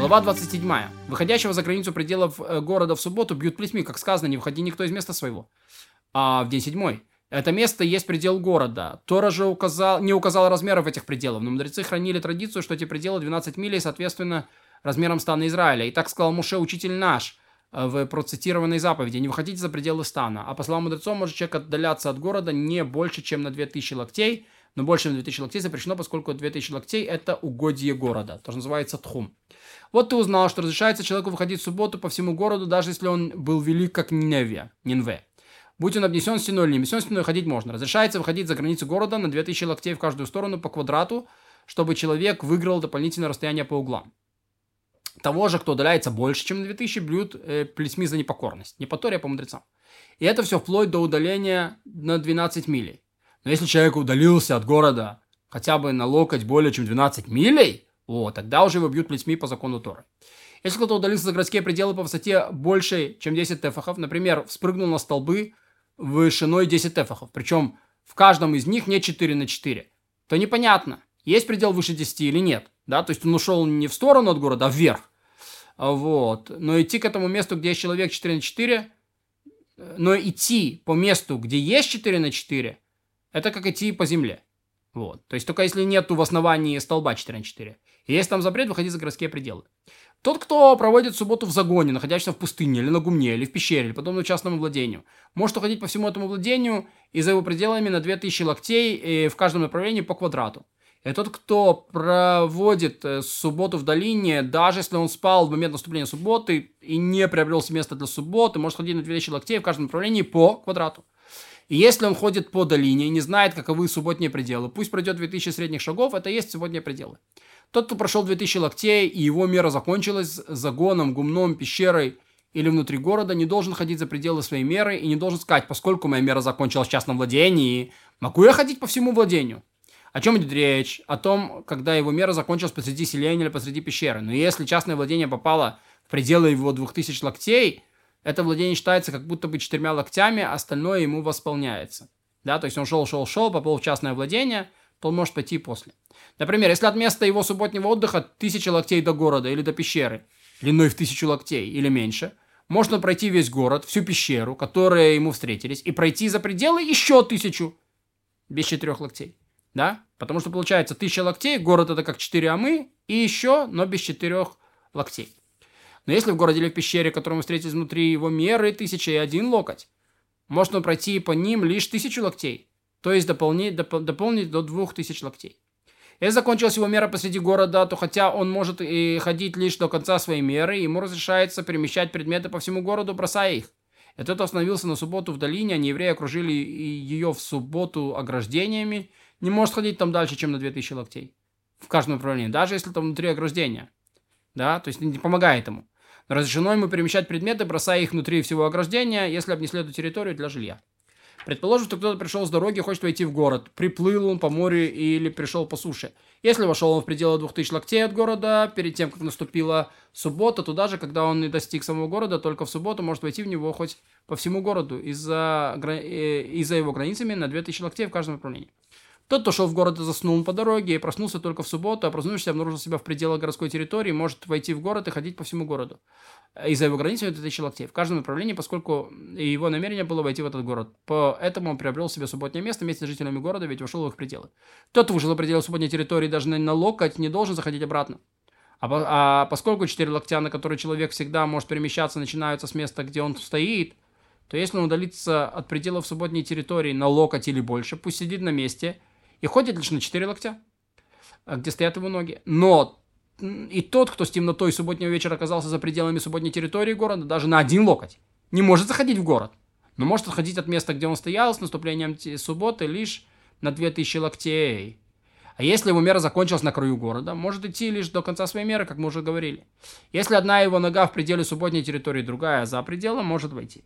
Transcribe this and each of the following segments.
Глава 27. Выходящего за границу пределов э, города в субботу бьют плетьми, как сказано, не выходи никто из места своего. А в день седьмой. Это место есть предел города. Тора же указал, не указал размеров этих пределов, но мудрецы хранили традицию, что эти пределы 12 миль, соответственно, размером стана Израиля. И так сказал Муше, учитель наш, э, в процитированной заповеди, не выходите за пределы стана. А по словам мудрецов, может человек отдаляться от города не больше, чем на 2000 локтей, но больше, чем на 2000 локтей запрещено, поскольку 2000 локтей – это угодье города, тоже называется тхум. Вот ты узнал, что разрешается человеку выходить в субботу по всему городу, даже если он был велик, как Ниневия, Нинве. Будь он обнесен стеной или не обнесен стеной, ходить можно. Разрешается выходить за границу города на 2000 локтей в каждую сторону по квадрату, чтобы человек выиграл дополнительное расстояние по углам. Того же, кто удаляется больше, чем на 2000, бьют э, плетьми за непокорность. Не по Торе, а по мудрецам. И это все вплоть до удаления на 12 милей. Но если человек удалился от города хотя бы на локоть более чем 12 милей, о, тогда уже его бьют плетьми по закону Торы. Если кто-то удалился за городские пределы по высоте больше, чем 10 тефахов, например, вспрыгнул на столбы вышиной 10 тефахов, причем в каждом из них не 4 на 4, то непонятно, есть предел выше 10 или нет. Да? То есть он ушел не в сторону от города, а вверх. Вот. Но идти к этому месту, где есть человек 4 на 4, но идти по месту, где есть 4 на 4, это как идти по земле. Вот. То есть только если нету в основании столба 4 на 4. И там запрет, выходить за городские пределы. Тот, кто проводит субботу в загоне, находящемся в пустыне, или на гумне, или в пещере, или подобно частному владению, может уходить по всему этому владению и за его пределами на 2000 локтей и в каждом направлении по квадрату. И тот, кто проводит э, субботу в долине, даже если он спал в момент наступления субботы и не приобрел место для субботы, может ходить на 2000 локтей в каждом направлении по квадрату. И если он ходит по долине и не знает, каковы субботние пределы, пусть пройдет 2000 средних шагов, это и есть субботние пределы. Тот, кто прошел 2000 локтей, и его мера закончилась загоном, гумном, пещерой или внутри города, не должен ходить за пределы своей меры и не должен сказать, поскольку моя мера закончилась в частном владении, могу я ходить по всему владению? О чем идет речь? О том, когда его мера закончилась посреди селения или посреди пещеры. Но если частное владение попало в пределы его 2000 локтей, это владение считается как будто бы четырьмя локтями, а остальное ему восполняется. Да, то есть он шел, шел, шел, попал в частное владение, то он может пойти после. Например, если от места его субботнего отдыха тысяча локтей до города или до пещеры, длиной в тысячу локтей или меньше, можно пройти весь город, всю пещеру, которые ему встретились, и пройти за пределы еще тысячу без четырех локтей. Да? Потому что получается тысяча локтей, город это как четыре амы, и еще, но без четырех локтей. Но если в городе или в пещере, которую мы встретились внутри его меры, тысяча и один локоть, можно пройти по ним лишь тысячу локтей, то есть дополнить, доп, дополнить до двух тысяч локтей. Если закончилась его мера посреди города, то хотя он может и ходить лишь до конца своей меры, ему разрешается перемещать предметы по всему городу, бросая их. И тот остановился на субботу в долине, а евреи окружили ее в субботу ограждениями, не может ходить там дальше, чем на 2000 локтей. В каждом направлении, даже если там внутри ограждения. Да, то есть не помогает ему. Но разрешено ему перемещать предметы, бросая их внутри всего ограждения, если обнесли эту территорию для жилья. Предположим, что кто-то пришел с дороги, хочет войти в город. Приплыл он по морю или пришел по суше. Если вошел он в пределы 2000 локтей от города, перед тем, как наступила суббота, то даже когда он не достиг самого города, только в субботу может войти в него хоть по всему городу из-за э, из его границами на 2000 локтей в каждом направлении. Тот, кто шел в город и заснул по дороге, и проснулся только в субботу, а проснувшись, обнаружил себя в пределах городской территории, может войти в город и ходить по всему городу. И за его границами 2000 локтей. В каждом направлении, поскольку его намерение было войти в этот город. Поэтому он приобрел себе субботнее место вместе с жителями города, ведь вошел в их пределы. Тот, кто вышел за пределы субботней территории даже на локоть, не должен заходить обратно. А, а поскольку четыре локтя, на которые человек всегда может перемещаться, начинаются с места, где он стоит, то если он удалится от пределов субботней территории на локоть или больше, пусть сидит на месте – и ходит лишь на четыре локтя, а где стоят его ноги. Но и тот, кто с темнотой субботнего вечера оказался за пределами субботней территории города, даже на один локоть, не может заходить в город, но может отходить от места, где он стоял с наступлением субботы лишь на 2000 локтей. А если его мера закончилась на краю города, может идти лишь до конца своей меры, как мы уже говорили. Если одна его нога в пределе субботней территории, другая за пределом, может войти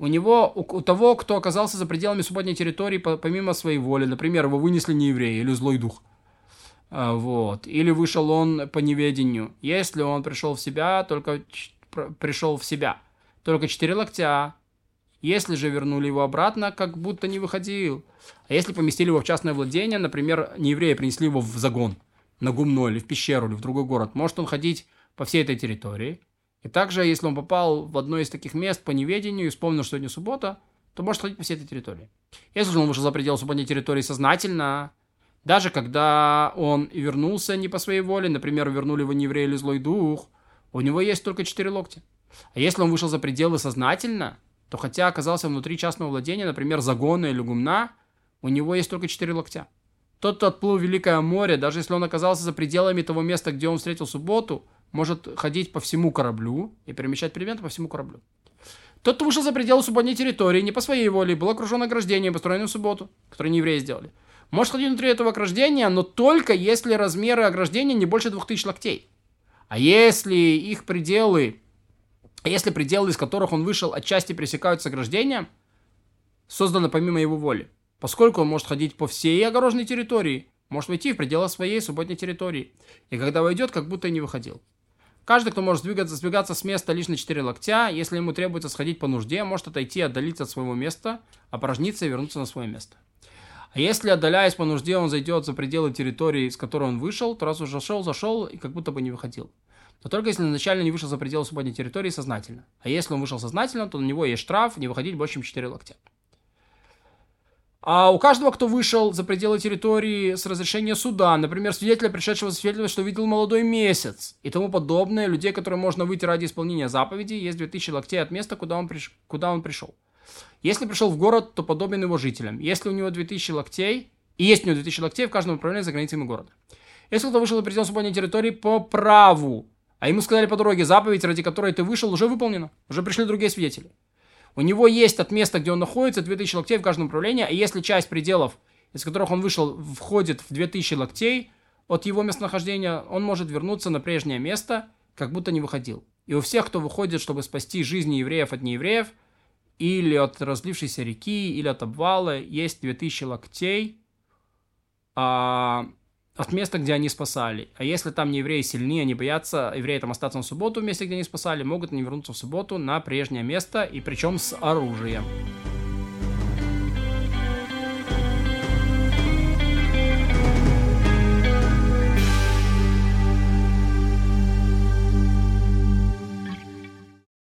у него, у, того, кто оказался за пределами субботней территории по, помимо своей воли, например, его вынесли не евреи или злой дух, а, вот, или вышел он по неведению, если он пришел в себя, только пришел в себя, только четыре локтя, если же вернули его обратно, как будто не выходил, а если поместили его в частное владение, например, не евреи принесли его в загон, на гумно или в пещеру или в другой город, может он ходить по всей этой территории. И также, если он попал в одно из таких мест по неведению и вспомнил, что сегодня суббота, то может ходить по всей этой территории. Если же он вышел за пределы субботней территории сознательно, даже когда он вернулся не по своей воле, например, вернули его евреи или злой дух, у него есть только четыре локтя. А если он вышел за пределы сознательно, то хотя оказался внутри частного владения, например, загона или гумна, у него есть только четыре локтя. Тот, кто отплыл в Великое море, даже если он оказался за пределами того места, где он встретил субботу, может ходить по всему кораблю и перемещать предметы по всему кораблю. Тот, кто вышел за пределы субботней территории, не по своей воле, был окружен ограждением, построенным в субботу, которое не евреи сделали. Может ходить внутри этого ограждения, но только если размеры ограждения не больше 2000 локтей. А если их пределы, если пределы, из которых он вышел, отчасти пересекаются с ограждением, созданы помимо его воли, поскольку он может ходить по всей огороженной территории, может войти в пределы своей субботней территории, и когда войдет, как будто и не выходил. Каждый, кто может двигаться, сдвигаться с места лишь на 4 локтя, если ему требуется сходить по нужде, может отойти, отдалиться от своего места, опорожниться и вернуться на свое место. А если, отдаляясь по нужде, он зайдет за пределы территории, с которой он вышел, то раз уже зашел, зашел и как будто бы не выходил. Но только если изначально не вышел за пределы свободной территории сознательно. А если он вышел сознательно, то на него есть штраф не выходить больше, чем 4 локтя. А у каждого, кто вышел за пределы территории с разрешения суда, например, свидетеля, пришедшего засвидетельствовать, что видел молодой месяц и тому подобное, людей, которые можно выйти ради исполнения заповеди, есть 2000 локтей от места, куда он, приш... куда он пришел. Если пришел в город, то подобен его жителям. Если у него 2000 локтей, и есть у него 2000 локтей в каждом направлении за границами города. Если кто вышел за пределы свободной территории по праву, а ему сказали по дороге, заповедь, ради которой ты вышел, уже выполнена. Уже пришли другие свидетели. У него есть от места, где он находится, 2000 локтей в каждом направлении, а если часть пределов, из которых он вышел, входит в 2000 локтей от его местонахождения, он может вернуться на прежнее место, как будто не выходил. И у всех, кто выходит, чтобы спасти жизни евреев от неевреев, или от разлившейся реки, или от обвала, есть 2000 локтей а, от места, где они спасали. А если там не евреи сильнее, они боятся евреи там остаться на субботу в месте, где они спасали, могут не вернуться в субботу на прежнее место, и причем с оружием.